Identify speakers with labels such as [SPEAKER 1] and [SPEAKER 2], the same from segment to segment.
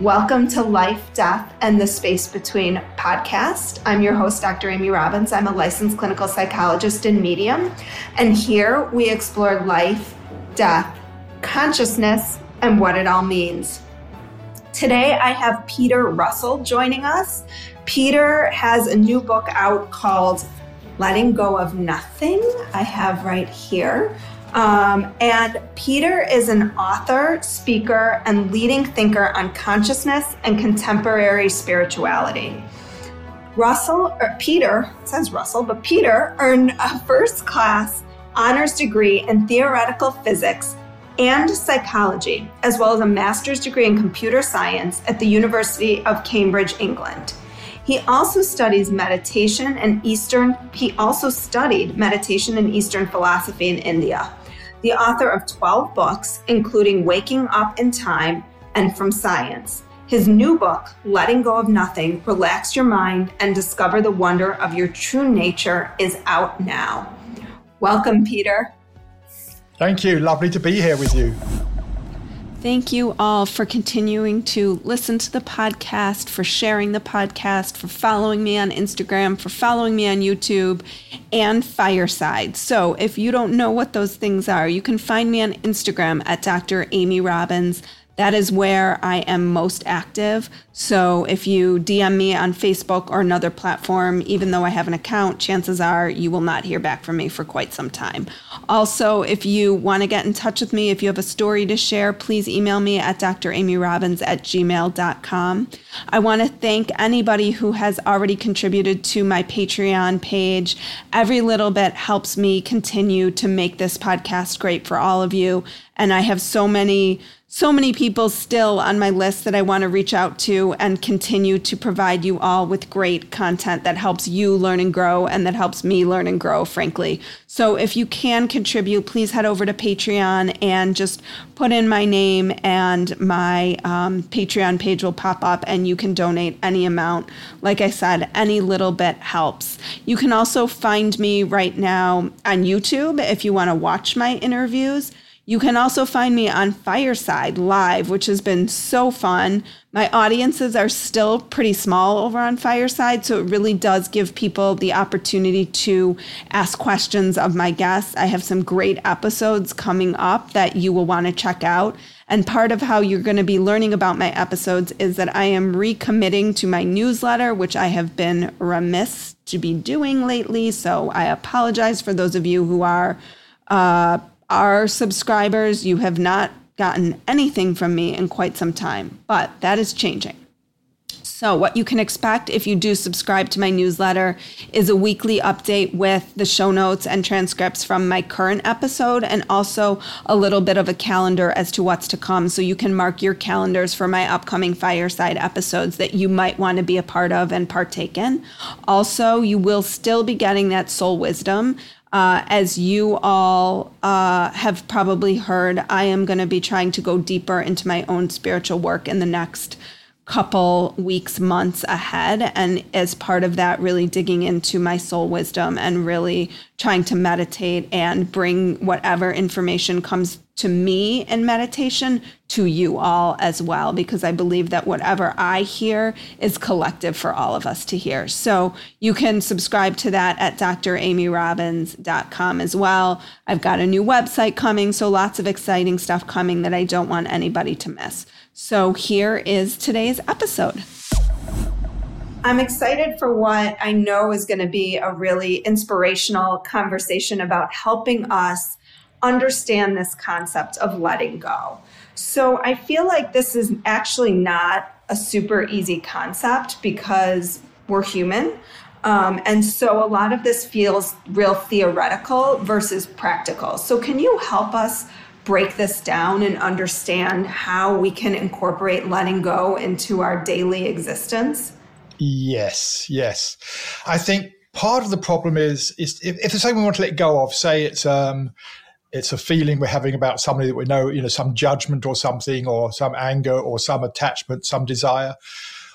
[SPEAKER 1] Welcome to Life, Death, and the Space Between podcast. I'm your host, Dr. Amy Robbins. I'm a licensed clinical psychologist and medium. And here we explore life, death, consciousness, and what it all means. Today I have Peter Russell joining us. Peter has a new book out called Letting Go of Nothing. I have right here. Um, and Peter is an author, speaker, and leading thinker on consciousness and contemporary spirituality. Russell, or Peter, says Russell, but Peter earned a first class honors degree in theoretical physics and psychology, as well as a master's degree in computer science at the University of Cambridge, England. He also studies meditation and Eastern, he also studied meditation and Eastern philosophy in India the author of 12 books, including Waking Up in Time and From Science. His new book, Letting Go of Nothing Relax Your Mind and Discover the Wonder of Your True Nature, is out now. Welcome, Peter.
[SPEAKER 2] Thank you. Lovely to be here with you.
[SPEAKER 3] Thank you all for continuing to listen to the podcast, for sharing the podcast, for following me on Instagram, for following me on YouTube, and Fireside. So, if you don't know what those things are, you can find me on Instagram at Dr. Amy Robbins. That is where I am most active. So if you DM me on Facebook or another platform, even though I have an account, chances are you will not hear back from me for quite some time. Also, if you want to get in touch with me, if you have a story to share, please email me at dramyrobbins at gmail.com. I want to thank anybody who has already contributed to my Patreon page. Every little bit helps me continue to make this podcast great for all of you. And I have so many so many people still on my list that I want to reach out to and continue to provide you all with great content that helps you learn and grow and that helps me learn and grow, frankly. So if you can contribute, please head over to Patreon and just put in my name, and my um, Patreon page will pop up, and you can donate any amount. Like I said, any little bit helps. You can also find me right now on YouTube if you want to watch my interviews. You can also find me on Fireside Live, which has been so fun. My audiences are still pretty small over on Fireside, so it really does give people the opportunity to ask questions of my guests. I have some great episodes coming up that you will want to check out. And part of how you're going to be learning about my episodes is that I am recommitting to my newsletter, which I have been remiss to be doing lately. So I apologize for those of you who are. Uh, our subscribers, you have not gotten anything from me in quite some time, but that is changing.
[SPEAKER 4] So, what you can expect if you do subscribe to my newsletter is a weekly update with the show notes and transcripts from my current episode, and also a little bit of a calendar as to what's to come. So, you can mark your calendars for my upcoming fireside episodes that you might want to be a part of and partake in. Also, you will still be getting that soul wisdom. Uh, as you all uh, have probably heard, I am going to be trying to go deeper into my own spiritual work in the next couple weeks, months ahead. And as part of that, really digging into my soul wisdom and really trying to meditate and bring whatever information comes to me in meditation to you all as well, because I believe that whatever I hear is collective for all of us to hear. So you can subscribe to that at dramyrobbins.com as well. I've got a new website coming, so lots of exciting stuff coming that I don't want anybody to miss. So here is today's episode.
[SPEAKER 3] I'm excited for what I know is going to be a really inspirational conversation about helping us understand this concept of letting go. So I feel like this is actually not a super easy concept because we're human. Um, and so a lot of this feels real theoretical versus practical. So, can you help us break this down and understand how we can incorporate letting go into our daily existence?
[SPEAKER 2] Yes, yes. I think part of the problem is is if, if there's something we want to let go of, say it's um it's a feeling we're having about somebody that we know, you know, some judgment or something, or some anger or some attachment, some desire.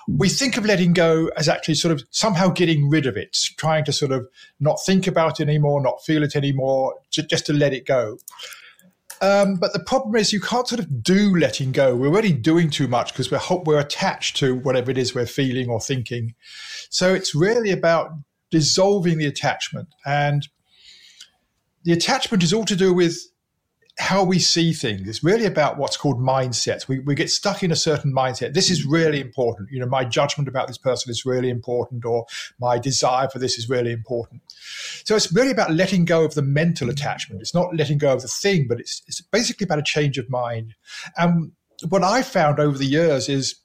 [SPEAKER 2] We think of letting go as actually sort of somehow getting rid of it, trying to sort of not think about it anymore, not feel it anymore, just to let it go. Um, but the problem is you can't sort of do letting go. We're already doing too much because we're we're attached to whatever it is we're feeling or thinking. So it's really about dissolving the attachment, and the attachment is all to do with how we see things. It's really about what's called mindsets. We, we get stuck in a certain mindset. This is really important. You know, my judgment about this person is really important, or my desire for this is really important. So it's really about letting go of the mental attachment. It's not letting go of the thing, but it's, it's basically about a change of mind. And what I found over the years is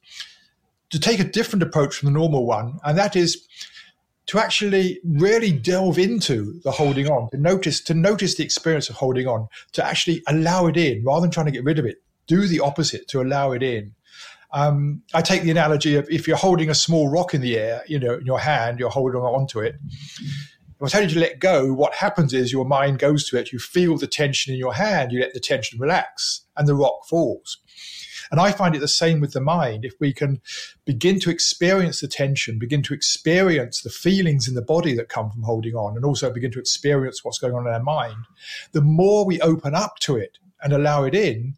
[SPEAKER 2] to take a different approach from the normal one, and that is to actually really delve into the holding on, to notice to notice the experience of holding on, to actually allow it in rather than trying to get rid of it. Do the opposite to allow it in. Um, I take the analogy of if you're holding a small rock in the air, you know, in your hand, you're holding on to it. If I tell you to let go, what happens is your mind goes to it. You feel the tension in your hand. You let the tension relax, and the rock falls. And I find it the same with the mind. If we can begin to experience the tension, begin to experience the feelings in the body that come from holding on, and also begin to experience what's going on in our mind, the more we open up to it and allow it in,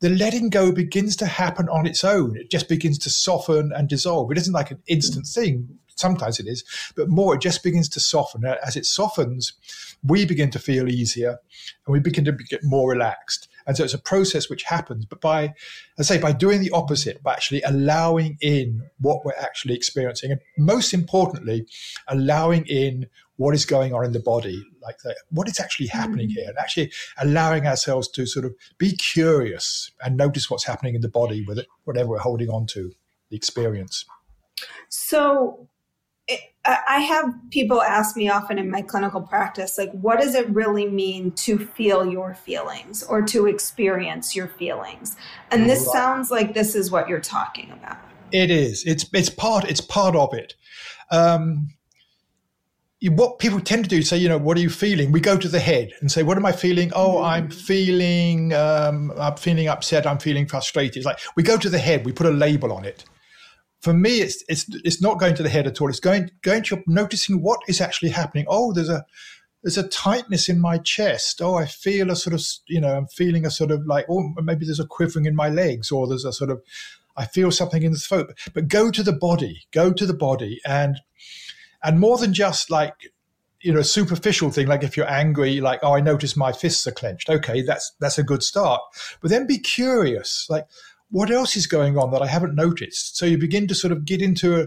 [SPEAKER 2] the letting go begins to happen on its own. It just begins to soften and dissolve. It isn't like an instant thing. Sometimes it is, but more, it just begins to soften. As it softens, we begin to feel easier and we begin to get more relaxed. And so it's a process which happens. But by, I say, by doing the opposite, by actually allowing in what we're actually experiencing, and most importantly, allowing in what is going on in the body, like what is actually happening mm. here, and actually allowing ourselves to sort of be curious and notice what's happening in the body with it, whatever we're holding on to, the experience.
[SPEAKER 3] So I have people ask me often in my clinical practice, like, what does it really mean to feel your feelings or to experience your feelings? And this sounds like this is what you're talking about.
[SPEAKER 2] It is. It's it's part. It's part of it. Um, what people tend to do say, you know, what are you feeling? We go to the head and say, what am I feeling? Oh, mm-hmm. I'm feeling, um, I'm feeling upset. I'm feeling frustrated. It's like we go to the head. We put a label on it for me, it's it's it's not going to the head at all. It's going going to noticing what is actually happening. Oh, there's a there's a tightness in my chest. Oh, I feel a sort of you know I'm feeling a sort of like oh maybe there's a quivering in my legs or there's a sort of I feel something in the throat. But go to the body. Go to the body and and more than just like you know superficial thing like if you're angry like oh i notice my fists are clenched okay that's that's a good start but then be curious like what else is going on that I haven't noticed? So you begin to sort of get into a,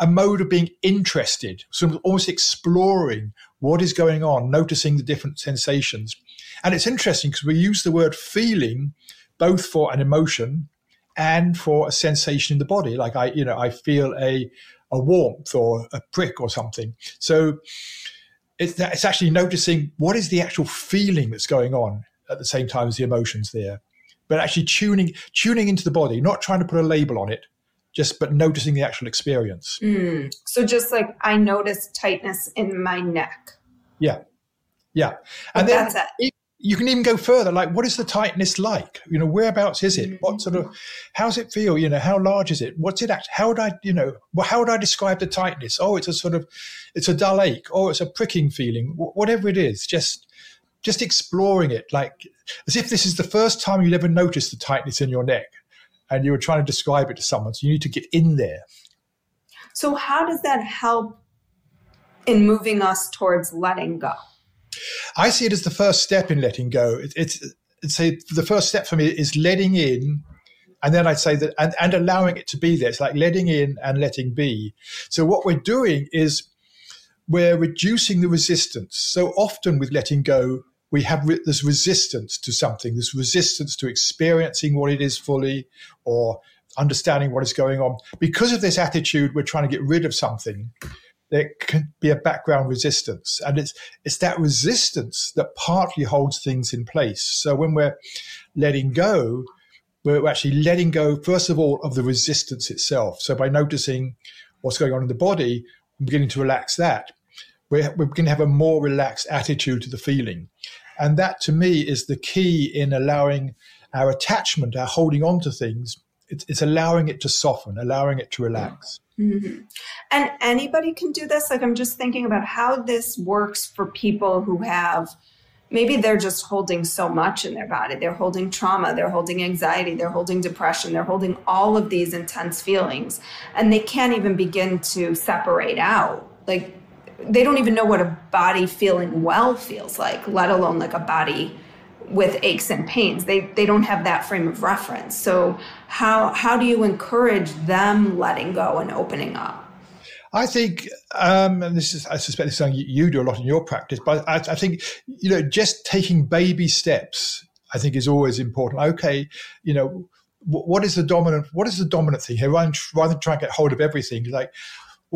[SPEAKER 2] a mode of being interested, sort of almost exploring what is going on, noticing the different sensations. And it's interesting because we use the word feeling both for an emotion and for a sensation in the body. Like I, you know, I feel a, a warmth or a prick or something. So it's, it's actually noticing what is the actual feeling that's going on at the same time as the emotions there, but actually tuning, tuning into the body, not trying to put a label on it, just but noticing the actual experience.
[SPEAKER 3] Mm. So just like I notice tightness in my neck.
[SPEAKER 2] Yeah. Yeah. And then you can even go further. Like, what is the tightness like? You know, whereabouts is it? What sort of, how does it feel? You know, how large is it? What's it at? How would I, you know, well, how would I describe the tightness? Oh, it's a sort of, it's a dull ache. Oh, it's a pricking feeling. whatever it is, just, just exploring it, like as if this is the first time you'd ever noticed the tightness in your neck, and you were trying to describe it to someone. So you need to get in there.
[SPEAKER 3] So how does that help in moving us towards letting go?
[SPEAKER 2] I see it as the first step in letting go. It, it's, it's a, the first step for me is letting in and then I'd say that and, and allowing it to be there. It's like letting in and letting be. So what we're doing is we're reducing the resistance. So often with letting go, we have re- this resistance to something, this resistance to experiencing what it is fully or understanding what is going on. Because of this attitude, we're trying to get rid of something there can be a background resistance. And it's, it's that resistance that partly holds things in place. So when we're letting go, we're actually letting go, first of all, of the resistance itself. So by noticing what's going on in the body, we're beginning to relax that. We're, we're beginning to have a more relaxed attitude to the feeling. And that to me is the key in allowing our attachment, our holding on to things, it's, it's allowing it to soften, allowing it to relax.
[SPEAKER 3] Mm-hmm. And anybody can do this. Like, I'm just thinking about how this works for people who have maybe they're just holding so much in their body. They're holding trauma, they're holding anxiety, they're holding depression, they're holding all of these intense feelings, and they can't even begin to separate out. Like, they don't even know what a body feeling well feels like, let alone like a body with aches and pains. They they don't have that frame of reference. So how how do you encourage them letting go and opening up?
[SPEAKER 2] I think, um, and this is, I suspect this is something you do a lot in your practice, but I, I think, you know, just taking baby steps, I think is always important. Okay, you know, what is the dominant, what is the dominant thing here? Rather than trying to get hold of everything, like,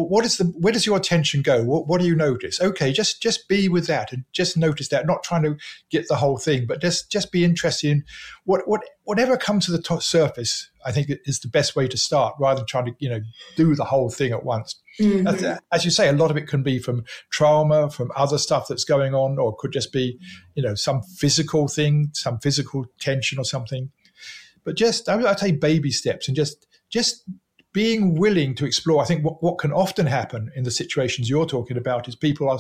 [SPEAKER 2] what is the where does your attention go? What, what do you notice? Okay just just be with that and just notice that not trying to get the whole thing but just just be interested in what what whatever comes to the top surface i think is the best way to start rather than trying to you know do the whole thing at once. Mm-hmm. as, as, you say a lot of it can be from trauma from other stuff that's going on or could just be you know some physical thing some physical tension or something. But just i would say baby steps and just just being willing to explore. I think what, what can often happen in the situations you're talking about is people are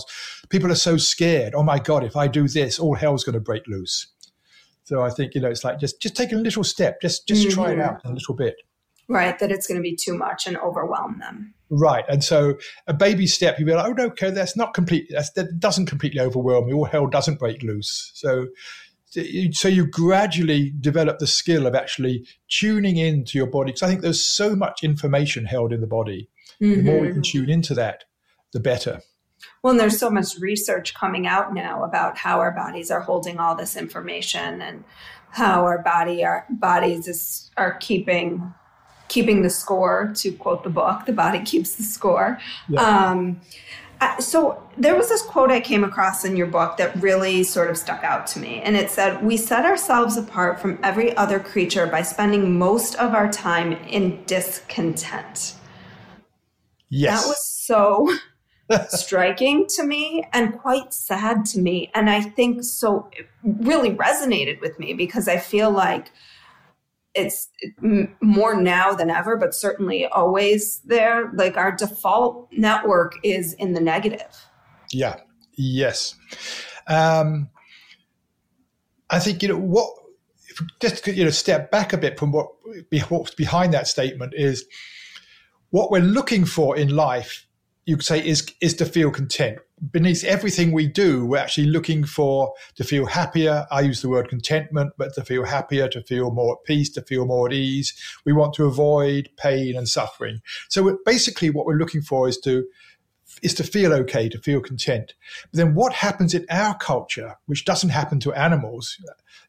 [SPEAKER 2] people are so scared. Oh my God, if I do this, all hell's going to break loose. So I think you know it's like just just take a little step, just just mm-hmm. try it out a little bit.
[SPEAKER 3] Right, that it's going to be too much and overwhelm them.
[SPEAKER 2] Right, and so a baby step, you'd be like, oh no, okay, that's not complete. That's, that doesn't completely overwhelm me. All hell doesn't break loose. So so you gradually develop the skill of actually tuning into your body because i think there's so much information held in the body mm-hmm. the more we can mm-hmm. tune into that the better
[SPEAKER 3] well and there's so much research coming out now about how our bodies are holding all this information and how our body our bodies is, are keeping keeping the score to quote the book the body keeps the score yeah. um, so there was this quote I came across in your book that really sort of stuck out to me. And it said, We set ourselves apart from every other creature by spending most of our time in discontent.
[SPEAKER 2] Yes.
[SPEAKER 3] That was so striking to me and quite sad to me. And I think so, it really resonated with me because I feel like it's more now than ever, but certainly always there. Like our default network is in the negative.
[SPEAKER 2] Yeah. Yes. Um, I think you know what. Just you know, step back a bit from what what's behind that statement is what we're looking for in life. You could say is is to feel content beneath everything we do, we're actually looking for to feel happier. I use the word contentment, but to feel happier, to feel more at peace, to feel more at ease. We want to avoid pain and suffering. So basically, what we're looking for is to is to feel okay, to feel content. But then what happens in our culture, which doesn't happen to animals,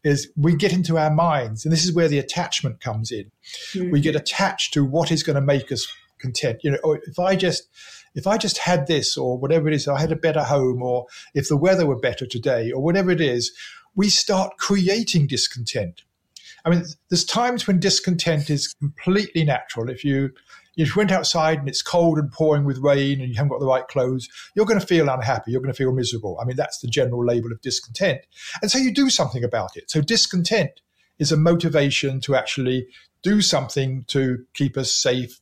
[SPEAKER 2] is we get into our minds, and this is where the attachment comes in. Mm-hmm. We get attached to what is going to make us content. You know, or if I just if I just had this or whatever it is, I had a better home, or if the weather were better today, or whatever it is, we start creating discontent. I mean, there's times when discontent is completely natural. If you if you went outside and it's cold and pouring with rain and you haven't got the right clothes, you're going to feel unhappy. You're going to feel miserable. I mean, that's the general label of discontent. And so you do something about it. So discontent is a motivation to actually do something to keep us safe,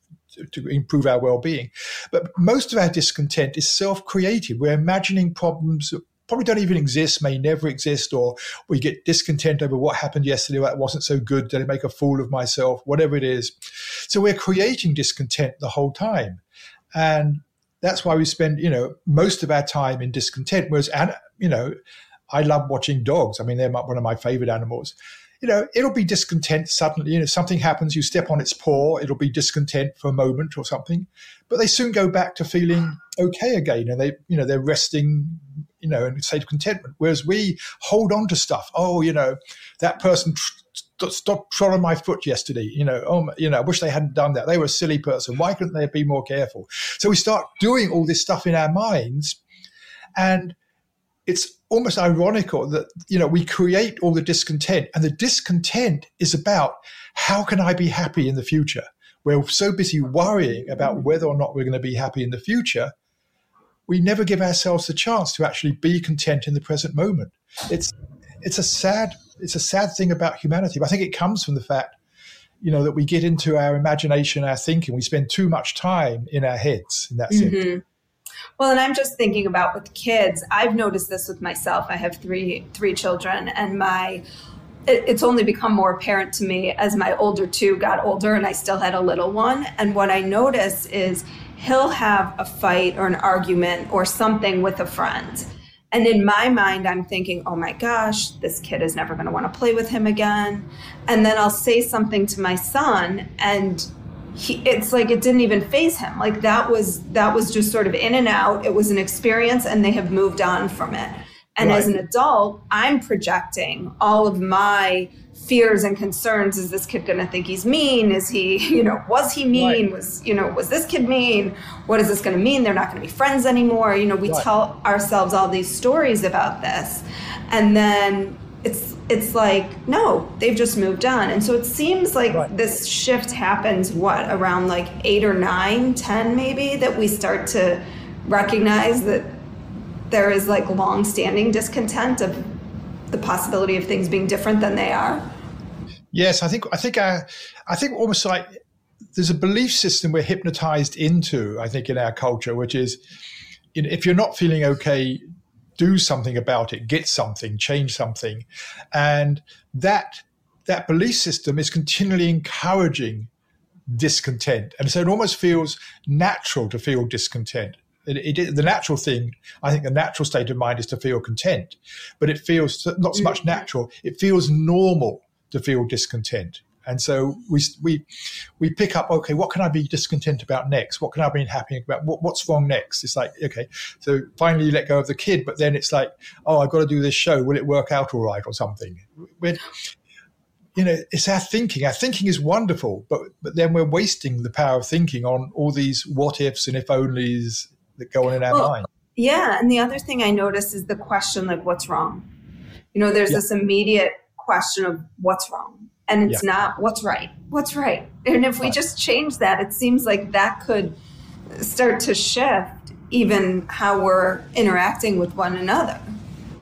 [SPEAKER 2] to improve our well-being. But most of our discontent is self-created. We're imagining problems that probably don't even exist, may never exist, or we get discontent over what happened yesterday, that wasn't so good, did I make a fool of myself, whatever it is. So we're creating discontent the whole time. And that's why we spend, you know, most of our time in discontent. Whereas, you know, I love watching dogs. I mean, they're one of my favorite animals you know, it'll be discontent suddenly. You know, something happens, you step on its paw, it'll be discontent for a moment or something, but they soon go back to feeling okay again, and they, you know, they're resting, you know, in a state of contentment. Whereas we hold on to stuff. Oh, you know, that person. Tr- stop trod on my foot yesterday. You know, oh, you know, I wish they hadn't done that. They were a silly person. Why couldn't they be more careful? So we start doing all this stuff in our minds, and it's almost ironical that you know we create all the discontent and the discontent is about how can i be happy in the future? We're so busy worrying about whether or not we're going to be happy in the future we never give ourselves the chance to actually be content in the present moment. It's it's a sad it's a sad thing about humanity but i think it comes from the fact you know that we get into our imagination our thinking we spend too much time in our heads in that mm-hmm. sense
[SPEAKER 3] well, and I'm just thinking about with kids. I've noticed this with myself. I have three three children, and my it's only become more apparent to me as my older two got older and I still had a little one. And what I notice is he'll have a fight or an argument or something with a friend. And in my mind, I'm thinking, oh my gosh, this kid is never going to want to play with him again. And then I'll say something to my son, and he, it's like it didn't even faze him. Like that was that was just sort of in and out. It was an experience, and they have moved on from it. And right. as an adult, I'm projecting all of my fears and concerns. Is this kid going to think he's mean? Is he, you know, was he mean? Right. Was, you know, was this kid mean? What is this going to mean? They're not going to be friends anymore. You know, we right. tell ourselves all these stories about this. And then it's it's like no they've just moved on and so it seems like right. this shift happens what around like eight or nine ten maybe that we start to recognize that there is like long-standing discontent of the possibility of things being different than they are
[SPEAKER 2] yes i think i think I, I think almost like there's a belief system we're hypnotized into i think in our culture which is you know, if you're not feeling okay do something about it, get something, change something. And that that belief system is continually encouraging discontent. And so it almost feels natural to feel discontent. It, it, the natural thing, I think the natural state of mind is to feel content, but it feels not so much mm-hmm. natural, it feels normal to feel discontent. And so we, we, we pick up, okay, what can I be discontent about next? What can I be happy about? What, what's wrong next? It's like, okay, so finally you let go of the kid, but then it's like, oh, I've got to do this show. Will it work out all right or something? We're, you know, it's our thinking. Our thinking is wonderful, but, but then we're wasting the power of thinking on all these what ifs and if onlys that go on in our well, mind.
[SPEAKER 3] Yeah. And the other thing I notice is the question, like, what's wrong? You know, there's yeah. this immediate question of what's wrong and it's yeah. not what's right what's right and if we just change that it seems like that could start to shift even how we're interacting with one another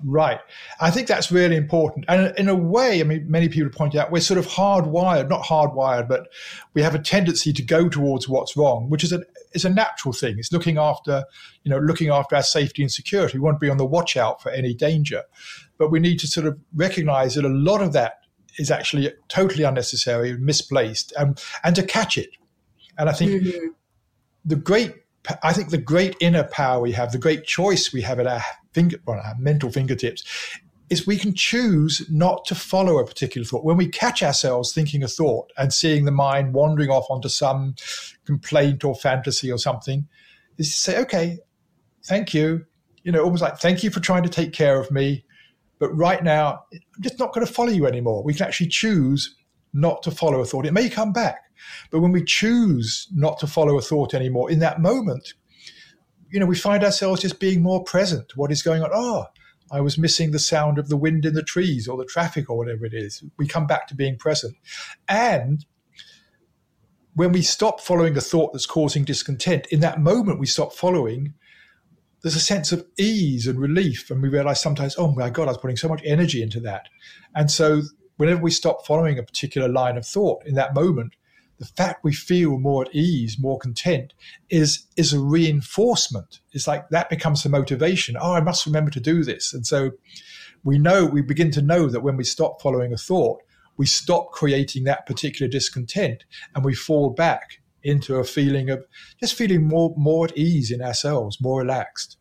[SPEAKER 2] Right. I think that's really important. And in a way, I mean, many people point out we're sort of hardwired, not hardwired, but we have a tendency to go towards what's wrong, which is a, is a natural thing. It's looking after, you know, looking after our safety and security. We want to be on the watch out for any danger. But we need to sort of recognize that a lot of that is actually totally unnecessary, and misplaced, and and to catch it. And I think mm-hmm. the great, I think the great inner power we have, the great choice we have at our finger, well, our mental fingertips, is we can choose not to follow a particular thought. When we catch ourselves thinking a thought and seeing the mind wandering off onto some complaint or fantasy or something, is to say, okay, thank you. You know, almost like, thank you for trying to take care of me. But right now, I'm just not going to follow you anymore. We can actually choose not to follow a thought. It may come back. But when we choose not to follow a thought anymore, in that moment, you know, we find ourselves just being more present. What is going on? Oh, I was missing the sound of the wind in the trees or the traffic or whatever it is. We come back to being present. And when we stop following a thought that's causing discontent, in that moment we stop following, there's a sense of ease and relief. And we realize sometimes, oh my God, I was putting so much energy into that. And so whenever we stop following a particular line of thought in that moment, the fact we feel more at ease, more content, is is a reinforcement. It's like that becomes the motivation. Oh, I must remember to do this. And so we know we begin to know that when we stop following a thought, we stop creating that particular discontent and we fall back into a feeling of just feeling more more at ease in ourselves, more relaxed.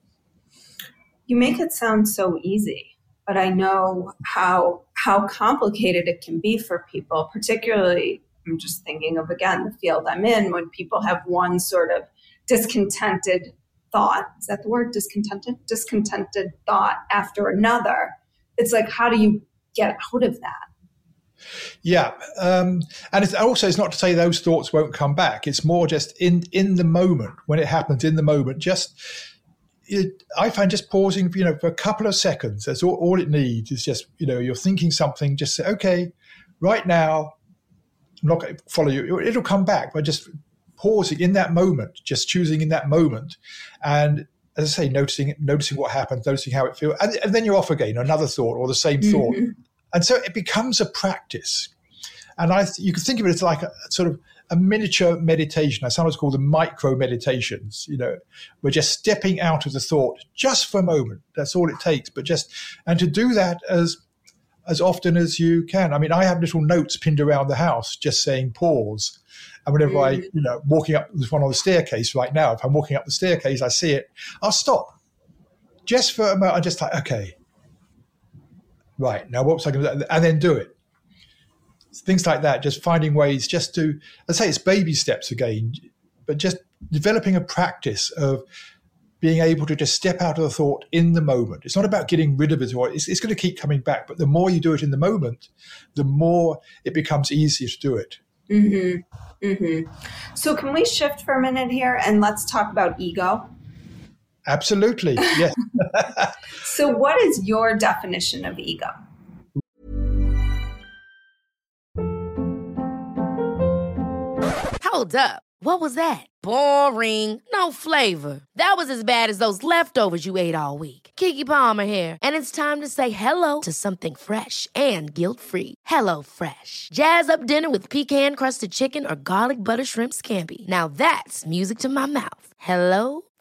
[SPEAKER 3] You make it sound so easy but I know how how complicated it can be for people, particularly I'm just thinking of again the field I'm in when people have one sort of discontented thought. Is that the word discontented? Discontented thought after another. It's like how do you get out of that?
[SPEAKER 2] Yeah, um, and it's also it's not to say those thoughts won't come back. It's more just in in the moment when it happens in the moment. Just it, I find just pausing, you know, for a couple of seconds. That's all, all it needs. Is just you know you're thinking something. Just say, okay, right now I'm not going to follow you. It'll come back, but just pausing in that moment, just choosing in that moment, and as I say, noticing noticing what happens, noticing how it feels, and, and then you're off again, another thought or the same mm-hmm. thought, and so it becomes a practice. And I, you can think of it as like a sort of a miniature meditation. I sometimes call them micro meditations. You know, we're just stepping out of the thought just for a moment. That's all it takes. But just and to do that as as often as you can. I mean, I have little notes pinned around the house just saying pause. And whenever mm. I, you know, walking up, there's one on the staircase right now. If I'm walking up the staircase, I see it, I'll stop just for a moment. I'm just like, okay, right, now what was I going to do? And then do it. Things like that, just finding ways just to, let's say it's baby steps again, but just developing a practice of being able to just step out of the thought in the moment. It's not about getting rid of it or it's, it's going to keep coming back. But the more you do it in the moment, the more it becomes easier to do it.
[SPEAKER 3] Mm-hmm. Mm-hmm. So, can we shift for a minute here and let's talk about ego?
[SPEAKER 2] Absolutely. Yes.
[SPEAKER 3] so, what is your definition of ego?
[SPEAKER 5] Hold up. What was that? Boring. No flavor. That was as bad as those leftovers you ate all week. Keke Palmer here, and it's time to say hello to something fresh and guilt-free. Hello Fresh. Jazz up dinner with pecan-crusted chicken or garlic butter shrimp scampi. Now that's music to my mouth. Hello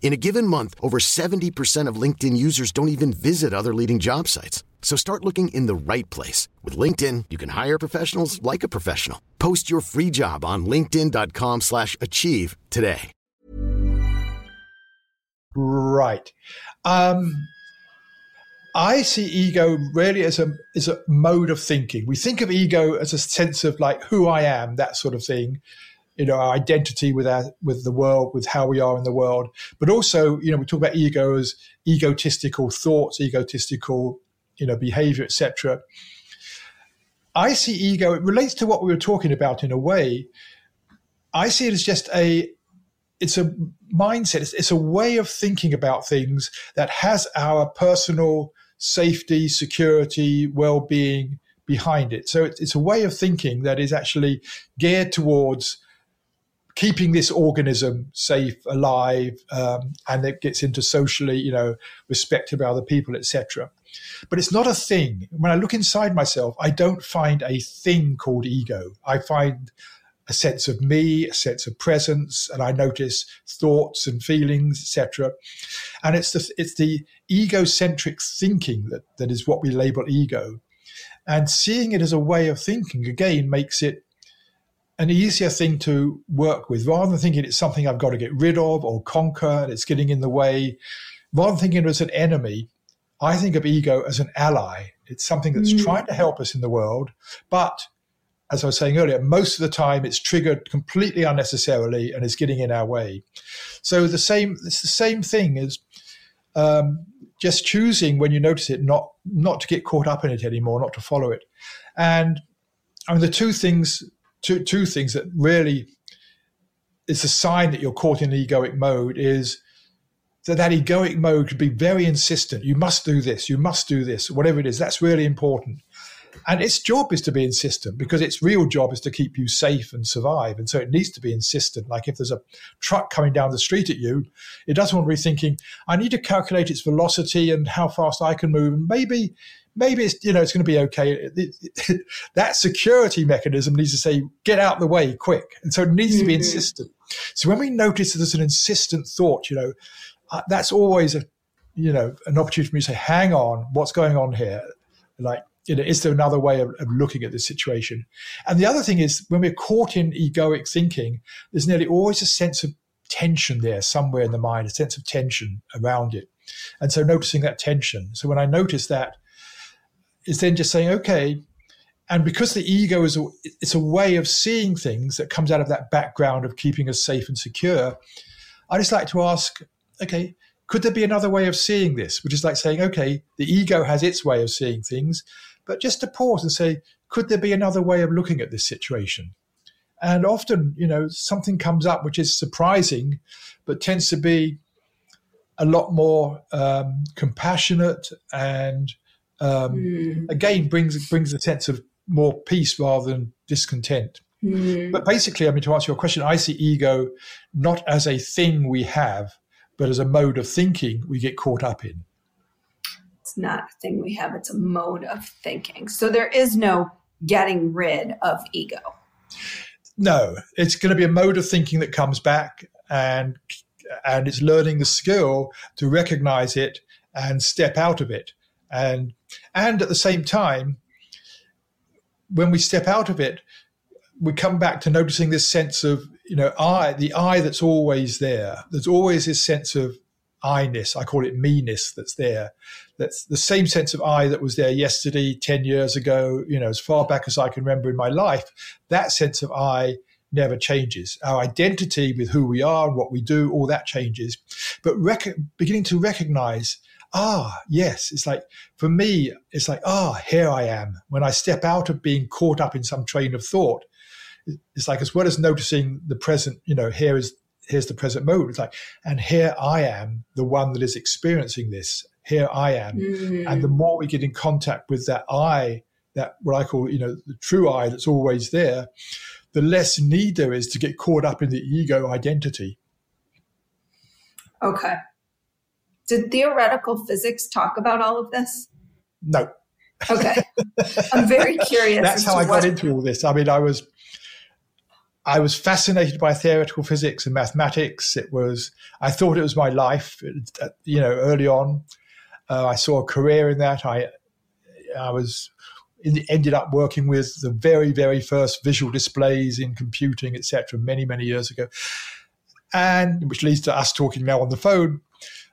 [SPEAKER 6] In a given month, over 70% of LinkedIn users don't even visit other leading job sites. So start looking in the right place. With LinkedIn, you can hire professionals like a professional. Post your free job on linkedin.com slash achieve today.
[SPEAKER 2] Right. Um, I see ego really as a as a mode of thinking. We think of ego as a sense of like who I am, that sort of thing. You know, our identity with our with the world, with how we are in the world. But also, you know, we talk about ego as egotistical thoughts, egotistical, you know, behavior, etc. I see ego. It relates to what we were talking about in a way. I see it as just a it's a mindset. It's, it's, a way of thinking about things that has our personal safety, security, well-being behind it. So it's, it's a way of thinking that is actually geared towards keeping this organism safe, alive, um, and it gets into socially, you know, respected by other people, etc. But it's not a thing. When I look inside myself, I don't find a thing called ego. I find a sense of me, a sense of presence, and I notice thoughts and feelings, etc. And it's the it's the egocentric thinking that that is what we label ego. And seeing it as a way of thinking, again, makes it an easier thing to work with rather than thinking it's something I've got to get rid of or conquer and it's getting in the way. Rather than thinking it as an enemy, I think of ego as an ally. It's something that's mm. trying to help us in the world, but as I was saying earlier, most of the time it's triggered completely unnecessarily and is getting in our way. So the same, it's the same thing as um, just choosing when you notice it, not not to get caught up in it anymore, not to follow it. And I mean, the two things, two two things that really is a sign that you're caught in an egoic mode is that that egoic mode could be very insistent. You must do this. You must do this. Whatever it is, that's really important. And its job is to be insistent because its real job is to keep you safe and survive. And so it needs to be insistent. Like if there's a truck coming down the street at you, it doesn't want to be thinking, I need to calculate its velocity and how fast I can move. And maybe, maybe it's, you know, it's going to be okay. that security mechanism needs to say, get out the way quick. And so it needs mm-hmm. to be mm-hmm. insistent. So when we notice that there's an insistent thought, you know, uh, that's always a, you know, an opportunity for me to say, hang on, what's going on here? Like, you know, is there another way of, of, looking at this situation? And the other thing is when we're caught in egoic thinking, there's nearly always a sense of tension there somewhere in the mind, a sense of tension around it. And so noticing that tension. So when I notice that, is then just saying, okay, and because the ego is a, it's a way of seeing things that comes out of that background of keeping us safe and secure, I just like to ask, okay, could there be another way of seeing this? Which is like saying, okay, the ego has its way of seeing things, but just to pause and say, could there be another way of looking at this situation? And often, you know, something comes up which is surprising, but tends to be a lot more um, compassionate and um, mm. again brings brings a sense of more peace rather than discontent. Mm. But basically, I mean, to answer your question, I see ego not as a thing we have, but as a mode of thinking we get caught up in It's
[SPEAKER 3] not a thing we have, it's a mode of thinking. So there is no getting rid of ego.
[SPEAKER 2] No, it's going to be a mode of thinking that comes back and and it's learning the skill to recognize it and step out of it. And and at the same time, when we step out of it, we come back to noticing this sense of, you know, I, the I that's always there. There's always this sense of I-ness. I call it me-ness that's there. That's the same sense of I that was there yesterday, 10 years ago, you know, as far back as I can remember in my life. That sense of I never changes. Our identity with who we are and what we do, all that changes. But rec- beginning to recognize, ah, yes, it's like, for me, it's like, ah, here I am. When I step out of being caught up in some train of thought, it's like, as well as noticing the present, you know, here is here's the present moment. It's like, and here I am, the one that is experiencing this. Here I am. Mm. And the more we get in contact with that I, that what I call, you know, the true I that's always there, the less need there is to get caught up in the ego identity.
[SPEAKER 3] Okay. Did theoretical physics talk about all of this?
[SPEAKER 2] No.
[SPEAKER 3] Okay. I'm very curious.
[SPEAKER 2] That's how I got into all this. I mean, I was I was fascinated by theoretical physics and mathematics. It was, I thought it was my life. You know, early on, uh, I saw a career in that. I, I was the, ended up working with the very, very first visual displays in computing, etc., many, many years ago, and which leads to us talking now on the phone.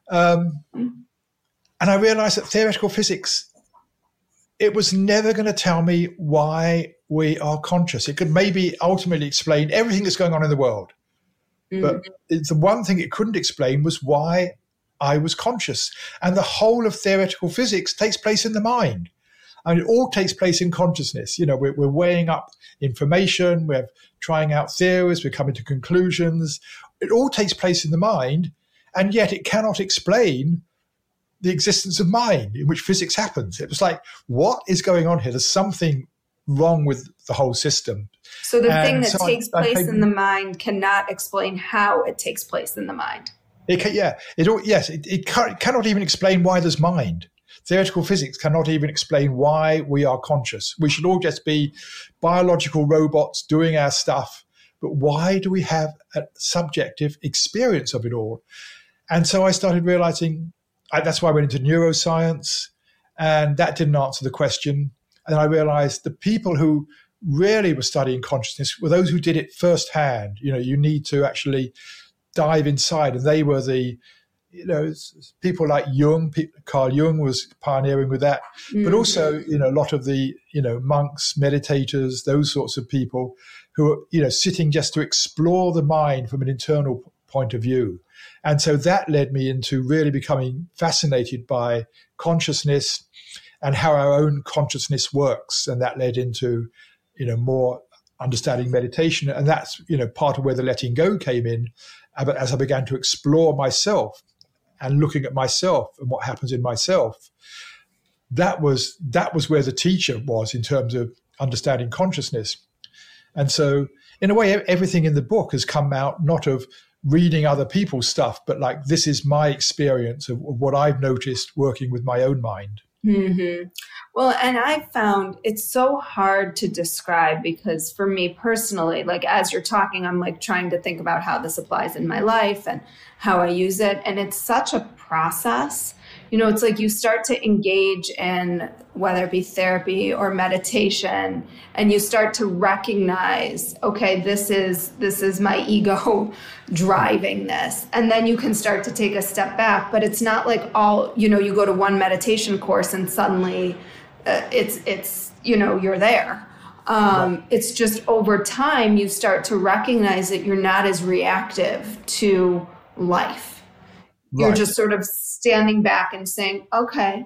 [SPEAKER 2] Um, and I realized that theoretical physics, it was never going to tell me why we are conscious. It could maybe ultimately explain everything that's going on in the world. Mm-hmm. But the one thing it couldn't explain was why I was conscious. And the whole of theoretical physics takes place in the mind. And it all takes place in consciousness. You know, we're, we're weighing up information, we're trying out theories, we're coming to conclusions. It all takes place in the mind, and yet it cannot explain the existence of mind in which physics happens. It was like, what is going on here? There's something wrong with the whole system.
[SPEAKER 3] So the and thing that so takes I, place I in the mind cannot explain how it takes place in the mind.
[SPEAKER 2] It can, yeah, it yes, it, it, can, cannot even explain why there's mind. Theoretical physics cannot even explain why we are conscious. We should all just be biological robots doing our stuff. But why do we have a subjective experience of it all? And so I started realizing I, that's why I went into neuroscience, and that didn't answer the question. And I realized the people who really were studying consciousness were those who did it firsthand. You know, you need to actually dive inside, and they were the you know, people like Jung, Carl Jung was pioneering with that, mm. but also, you know, a lot of the, you know, monks, meditators, those sorts of people who are, you know, sitting just to explore the mind from an internal point of view. And so that led me into really becoming fascinated by consciousness and how our own consciousness works. And that led into, you know, more understanding meditation. And that's, you know, part of where the letting go came in uh, as I began to explore myself and looking at myself and what happens in myself. That was that was where the teacher was in terms of understanding consciousness. And so, in a way, everything in the book has come out not of reading other people's stuff, but like this is my experience of, of what I've noticed working with my own mind.
[SPEAKER 3] Mm-hmm. Well, and I found it's so hard to describe because for me personally, like as you're talking, I'm like trying to think about how this applies in my life and how I use it. And it's such a process you know, it's like you start to engage in whether it be therapy or meditation and you start to recognize okay this is this is my ego driving this. And then you can start to take a step back but it's not like all you know you go to one meditation course and suddenly uh, it's it's you know you're there. Um, it's just over time you start to recognize that you're not as reactive to life. Right. you're just sort of standing back and saying, okay,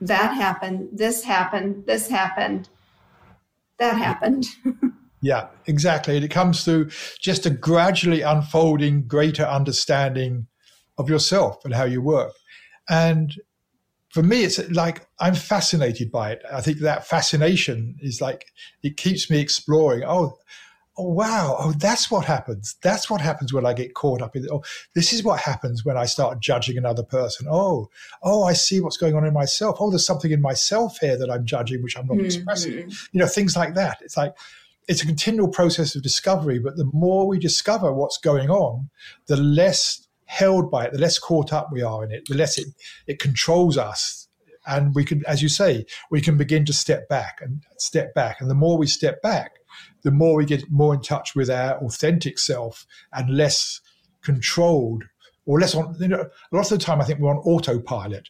[SPEAKER 3] that happened, this happened, this happened, that happened.
[SPEAKER 2] yeah, exactly. And it comes through just a gradually unfolding greater understanding of yourself and how you work. And for me, it's like I'm fascinated by it. I think that fascination is like it keeps me exploring. Oh, oh wow. Oh that's what happens. That's what happens when i get caught up in oh this is what happens when i start judging another person. Oh oh i see what's going on in myself. Oh there's something in myself here that i'm judging which i'm not mm-hmm. expressing you know things like that. It's like it's a continual process of discovery but the more we discover what's going on the less held by it the less caught up we are in it the less it it controls us. And we can as you say we can begin to step back and step back. And the more we step back the more we get more in touch with our authentic self and less controlled or less on, you know, a lot of the time I think we're on autopilot.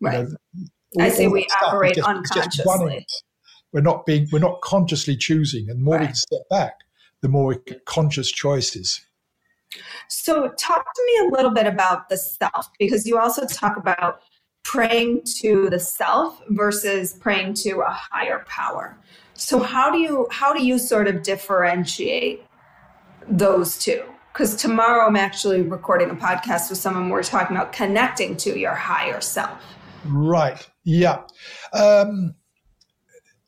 [SPEAKER 3] Right. You know, all, I say we operate just, unconsciously.
[SPEAKER 2] We're not being, we're not consciously choosing. And the more right. we can step back, the more we get conscious choices.
[SPEAKER 3] So, talk to me a little bit about the self, because you also talk about praying to the self versus praying to a higher power. So how do you how do you sort of differentiate those two? Because tomorrow I'm actually recording a podcast with someone we're talking about connecting to your higher self.
[SPEAKER 2] Right. Yeah. Um,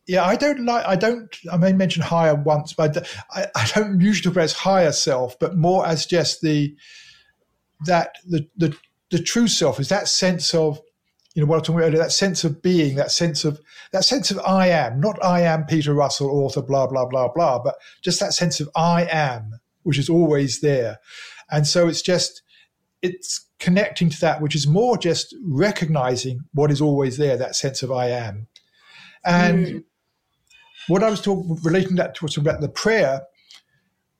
[SPEAKER 2] yeah, I don't like. I don't. I may mention higher once, but I, I don't usually talk about as higher self, but more as just the that the the the true self is that sense of you know what I'm talking about earlier, that sense of being, that sense of that sense of I am, not I am Peter Russell, author, blah, blah, blah, blah, but just that sense of I am, which is always there. And so it's just it's connecting to that, which is more just recognizing what is always there, that sense of I am. And mm. what I was talking relating that to what's about the prayer,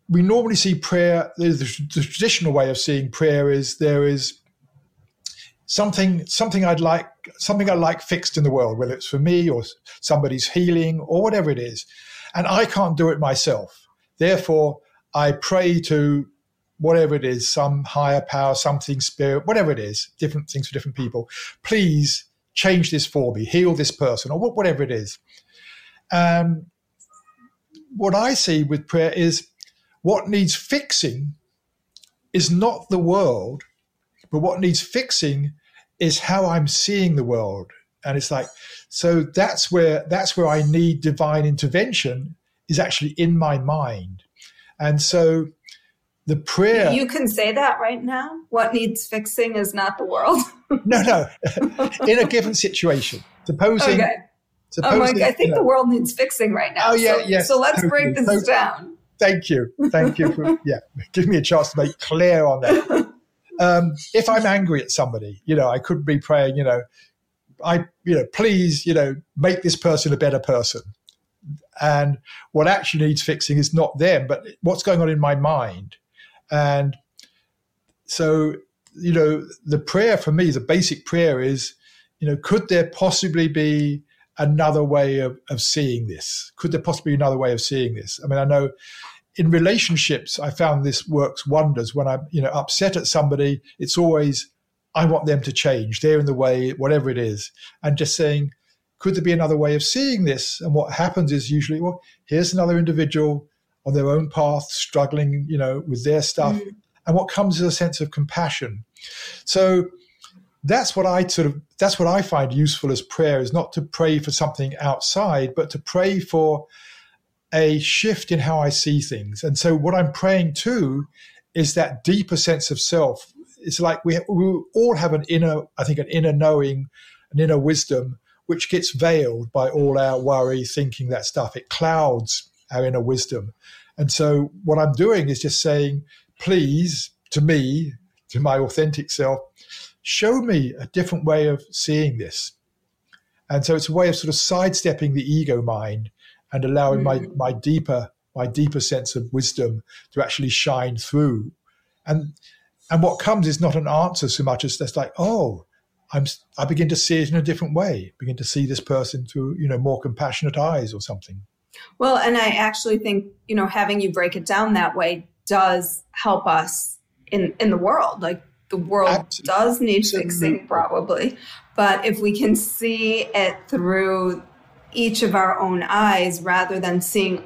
[SPEAKER 2] we normally see prayer, the, the, the traditional way of seeing prayer is there is something something I'd like something I like fixed in the world, whether it's for me or somebody's healing or whatever it is, and I can't do it myself. Therefore, I pray to whatever it is, some higher power, something spirit, whatever it is, different things for different people. Please change this for me, heal this person, or whatever it is. Um, what I see with prayer is what needs fixing is not the world, but what needs fixing is how I'm seeing the world. And it's like, so that's where that's where I need divine intervention is actually in my mind. And so the prayer
[SPEAKER 3] You can say that right now. What needs fixing is not the world.
[SPEAKER 2] no, no. in a given situation. Supposing
[SPEAKER 3] okay. Supposing, I'm like, I think you know, the world needs fixing right now. Oh yeah, so, yes. So let's totally. break this down.
[SPEAKER 2] Thank you, thank you for yeah, give me a chance to make clear on that. Um, if I'm angry at somebody, you know, I could be praying, you know, I, you know, please, you know, make this person a better person. And what actually needs fixing is not them, but what's going on in my mind. And so, you know, the prayer for me, the basic prayer is, you know, could there possibly be another way of, of seeing this? Could there possibly be another way of seeing this? I mean, I know in relationships, I found this works wonders. When I'm, you know, upset at somebody, it's always, I want them to change. They're in the way, whatever it is. And just saying, could there be another way of seeing this? And what happens is usually, well, here's another individual on their own path, struggling, you know, with their stuff. Mm. And what comes is a sense of compassion. So that's what I sort of that's what I find useful as prayer is not to pray for something outside, but to pray for a shift in how I see things. And so what I'm praying to is that deeper sense of self. It's like we, we all have an inner, I think, an inner knowing, an inner wisdom which gets veiled by all our worry, thinking that stuff. It clouds our inner wisdom. And so what I'm doing is just saying, please, to me, to my authentic self, show me a different way of seeing this. And so it's a way of sort of sidestepping the ego mind and allowing mm. my, my deeper my deeper sense of wisdom to actually shine through. And and what comes is not an answer so much as just like, oh, I'm, I begin to see it in a different way, begin to see this person through, you know, more compassionate eyes or something.
[SPEAKER 3] Well, and I actually think, you know, having you break it down that way does help us in, in the world. Like the world Absolutely. does need fixing probably. But if we can see it through each of our own eyes rather than seeing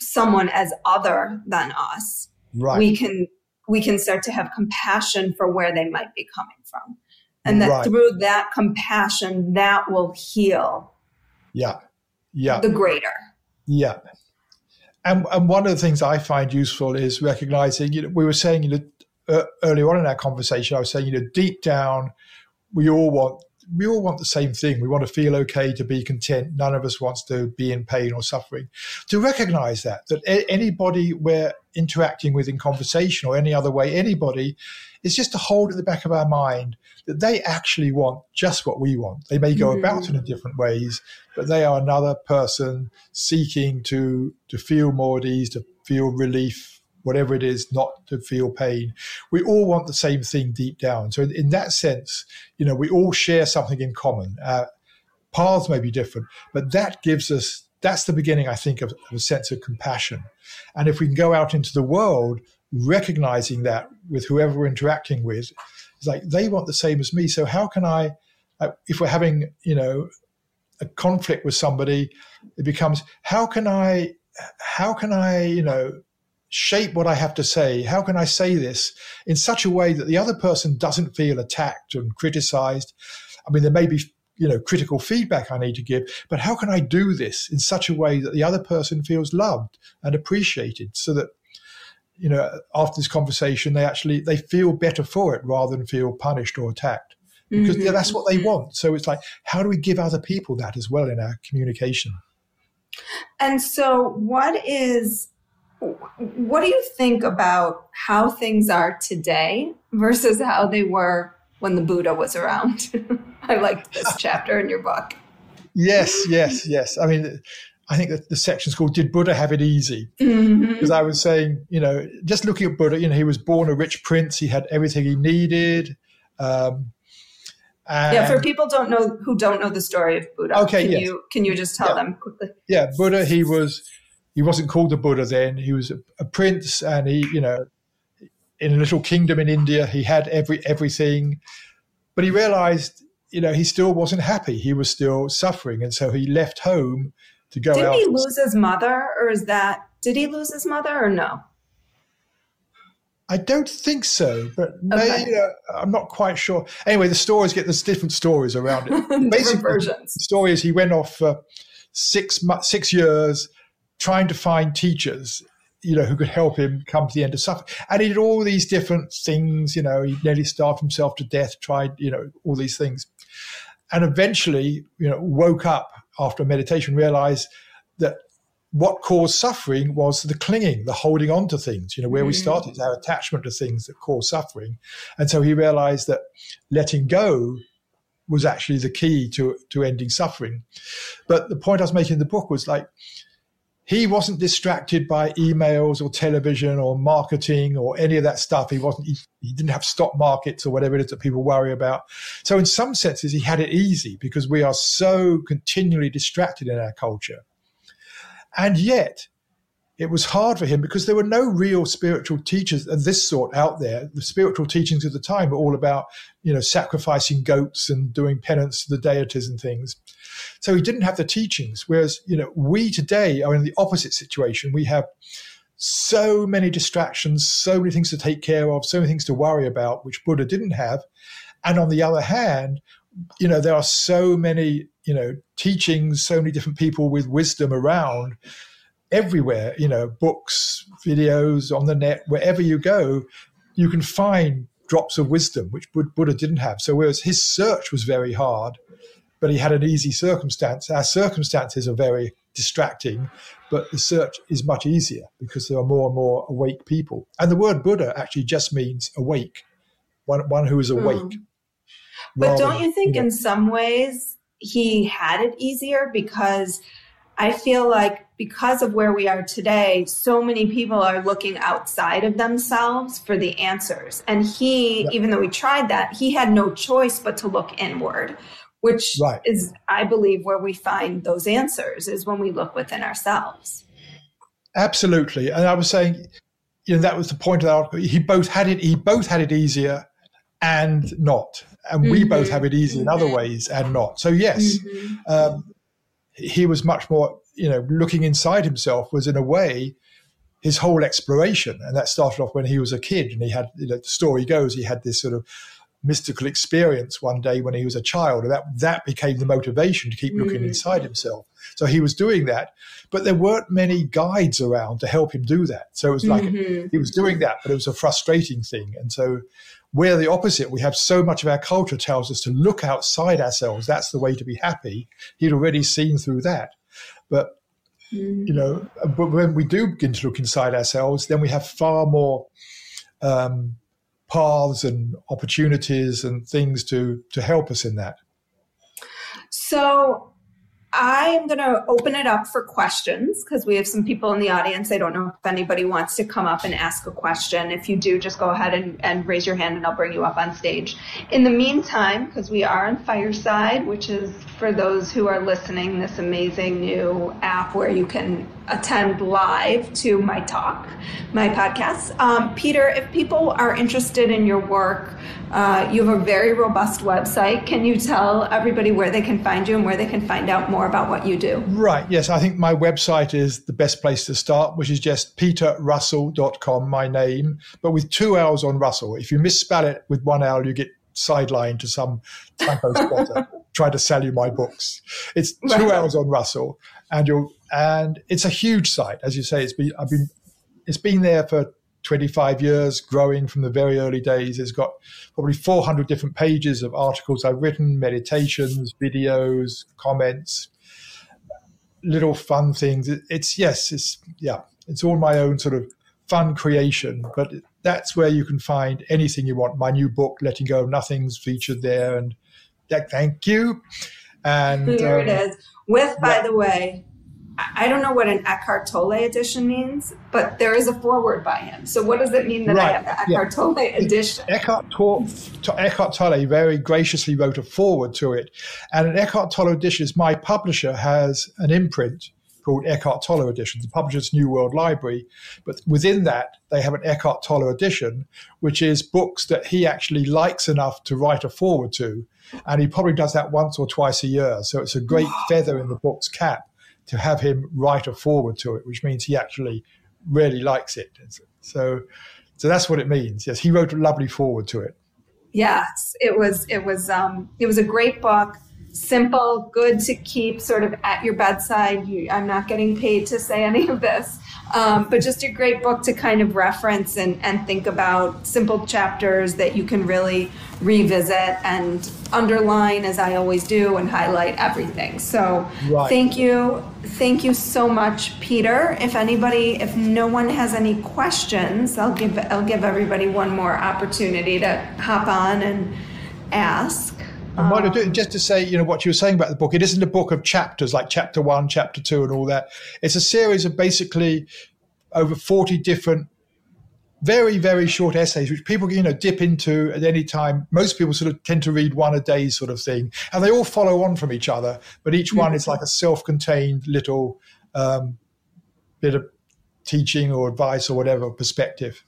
[SPEAKER 3] someone as other than us, right. we can we can start to have compassion for where they might be coming from. And that right. through that compassion that will heal
[SPEAKER 2] yeah. Yeah.
[SPEAKER 3] the greater.
[SPEAKER 2] Yeah. And, and one of the things i find useful is recognizing you know we were saying you know uh, earlier on in our conversation i was saying you know deep down we all want we all want the same thing. We want to feel okay, to be content. None of us wants to be in pain or suffering. To recognize that, that anybody we're interacting with in conversation or any other way, anybody, is just to hold at the back of our mind that they actually want just what we want. They may go mm-hmm. about it in different ways, but they are another person seeking to to feel more at ease, to feel relief, whatever it is, not to feel pain. We all want the same thing deep down. So, in, in that sense, you know, we all share something in common. Uh, paths may be different, but that gives us that's the beginning, I think, of, of, a sense of compassion. And if we can go out into the world recognizing that with whoever we're interacting with, it's like they want the same as me. So how can I, if we're having, you know, a conflict with somebody, it becomes how can I, how can I, you know, shape what I have to say? How can I say this in such a way that the other person doesn't feel attacked and criticized? I mean, there may be you know critical feedback I need to give, but how can I do this in such a way that the other person feels loved and appreciated, so that you know after this conversation they actually they feel better for it rather than feel punished or attacked because mm-hmm. that's what they want. So it's like, how do we give other people that as well in our communication?
[SPEAKER 3] And so, what is what do you think about how things are today versus how they were when the Buddha was around? I liked this chapter in your book.
[SPEAKER 2] Yes, yes, yes. I mean, I think that the section's called "Did Buddha Have It Easy?" Mm-hmm. Because I was saying, you know, just looking at Buddha, you know, he was born a rich prince. He had everything he needed. Um, and
[SPEAKER 3] yeah, for people don't know who don't know the story of Buddha, okay, can yes. you can you just tell
[SPEAKER 2] yeah.
[SPEAKER 3] them quickly?
[SPEAKER 2] Yeah, Buddha. He was he wasn't called the Buddha then. He was a, a, prince, and he, you know, in a little kingdom in India, he had every everything, but he realized, you know, he still wasn't happy. He was still suffering, and so he left home to go.
[SPEAKER 3] Did
[SPEAKER 2] out.
[SPEAKER 3] he lose his mother, or is that? Did he lose his mother, or no?
[SPEAKER 2] I don't think so, but okay. maybe, uh, I'm not quite sure. Anyway, the stories get there's different stories around it.
[SPEAKER 3] Basically, versions.
[SPEAKER 2] The story is he went off for six six years trying to find teachers you know, who could help him come to the end of suffering. And he did all these different things, you know, he nearly starved himself to death, tried, you know, all these things. And eventually, you know, woke up after meditation, realized that what caused suffering was the clinging, the holding on to things, you know, where mm. we started, our attachment to things that cause suffering. And so he realized that letting go was actually the key to, to ending suffering. But the point I was making in the book was like, he wasn't distracted by emails or television or marketing or any of that stuff. He wasn't, he, he, didn't have stock markets or whatever it is that people worry about. So in some senses, he had it easy because we are so continually distracted in our culture. And yet it was hard for him because there were no real spiritual teachers of this sort out there. The spiritual teachings of the time were all about, you know, sacrificing goats and doing penance to the deities and things. So he didn't have the teachings. Whereas, you know, we today are in the opposite situation. We have so many distractions, so many things to take care of, so many things to worry about, which Buddha didn't have. And on the other hand, you know, there are so many, you know, teachings, so many different people with wisdom around everywhere, you know, books, videos, on the net, wherever you go, you can find drops of wisdom, which Buddha didn't have. So, whereas his search was very hard, but he had an easy circumstance, our circumstances are very distracting, but the search is much easier because there are more and more awake people. And the word Buddha actually just means awake, one, one who is awake. Mm.
[SPEAKER 3] But don't you think, in some ways, he had it easier because I feel like because of where we are today, so many people are looking outside of themselves for the answers. And he, yeah. even though he tried that, he had no choice but to look inward, which right. is, I believe, where we find those answers is when we look within ourselves.
[SPEAKER 2] Absolutely. And I was saying, you know, that was the point of the article. He both had it, he both had it easier and not. And mm-hmm. we both have it easy in other mm-hmm. ways and not. So yes, mm-hmm. um, he was much more, you know, looking inside himself was in a way his whole exploration. And that started off when he was a kid and he had, you know, the story goes, he had this sort of mystical experience one day when he was a child. And that, that became the motivation to keep looking mm. inside himself. So he was doing that, but there weren't many guides around to help him do that. So it was like mm-hmm. he was doing that, but it was a frustrating thing. And so we're the opposite. We have so much of our culture tells us to look outside ourselves. That's the way to be happy. He'd already seen through that. But, you know, but when we do begin to look inside ourselves, then we have far more um, paths and opportunities and things to, to help us in that.
[SPEAKER 3] So I'm going to open it up for questions because we have some people in the audience. I don't know if anybody wants to come up and ask a question. If you do, just go ahead and, and raise your hand and I'll bring you up on stage. In the meantime, because we are on Fireside, which is for those who are listening, this amazing new app where you can attend live to my talk, my podcast. Um, Peter, if people are interested in your work, uh, you have a very robust website. Can you tell everybody where they can find you and where they can find out more about what you do?
[SPEAKER 2] Right. Yes. I think my website is the best place to start, which is just peterrussell.com, my name, but with two L's on Russell. If you misspell it with one L, you get sidelined to some typo spotter trying to sell you my books. It's two right. L's on Russell, and you'll and it's a huge site, as you say. It's been I've been it's been there for 25 years, growing from the very early days. It's got probably 400 different pages of articles I've written, meditations, videos, comments, little fun things. It's yes, it's yeah, it's all my own sort of fun creation, but that's where you can find anything you want. My new book, Letting Go of Nothing's featured there, and yeah, thank you. And
[SPEAKER 3] here um, it is. With, by yeah. the way, I don't know what an Eckhart Tolle edition means, but there is a foreword by him. So what does it mean that right. I have the Eckhart yeah. Tolle edition?
[SPEAKER 2] Eckhart, Tolle, Eckhart Tolle very graciously wrote a foreword to it. And an Eckhart Tolle edition is my publisher has an imprint called Eckhart Tolle edition, the publisher's New World Library. But within that, they have an Eckhart Tolle edition, which is books that he actually likes enough to write a foreword to. And he probably does that once or twice a year. So it's a great feather in the book's cap to have him write a foreword to it, which means he actually really likes it. So, so that's what it means. Yes, he wrote a lovely foreword to it.
[SPEAKER 3] Yes, it was. It was. Um, it was a great book. Simple, good to keep sort of at your bedside. You, I'm not getting paid to say any of this, um, but just a great book to kind of reference and, and think about simple chapters that you can really revisit and underline as I always do and highlight everything. So right. thank you. Thank you so much, Peter. If anybody, if no one has any questions, I'll give I'll give everybody one more opportunity to hop on and ask.
[SPEAKER 2] And do, just to say, you know, what you were saying about the book, it isn't a book of chapters like chapter one, chapter two, and all that. It's a series of basically over 40 different very very short essays which people you know dip into at any time. Most people sort of tend to read one a day sort of thing and they all follow on from each other but each one is like a self-contained little um, bit of teaching or advice or whatever perspective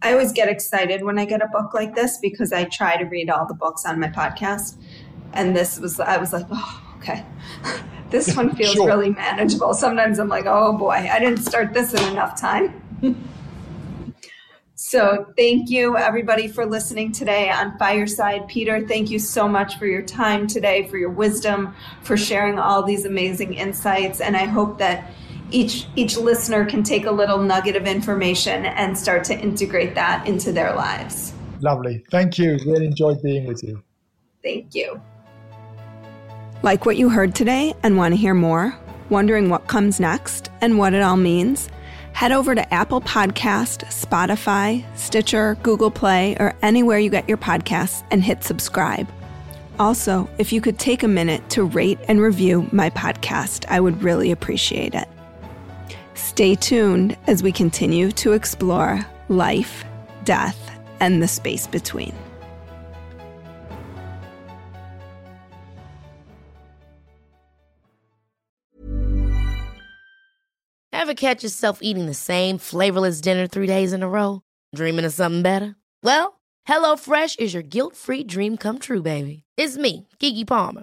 [SPEAKER 3] I always get excited when I get a book like this because I try to read all the books on my podcast. And this was, I was like, oh, okay. this one feels sure. really manageable. Sometimes I'm like, oh boy, I didn't start this in enough time. so thank you everybody for listening today on Fireside. Peter, thank you so much for your time today, for your wisdom, for sharing all these amazing insights. And I hope that each each listener can take a little nugget of information and start to integrate that into their lives.
[SPEAKER 2] Lovely. Thank you. Really enjoyed being with you.
[SPEAKER 3] Thank you.
[SPEAKER 4] Like what you heard today and want to hear more? Wondering what comes next and what it all means? Head over to Apple Podcast, Spotify, Stitcher, Google Play, or anywhere you get your podcasts and hit subscribe. Also, if you could take a minute to rate and review my podcast, I would really appreciate it. Stay tuned as we continue to explore life, death, and the space between.
[SPEAKER 5] Ever catch yourself eating the same flavorless dinner three days in a row? Dreaming of something better? Well, HelloFresh is your guilt free dream come true, baby. It's me, Keke Palmer.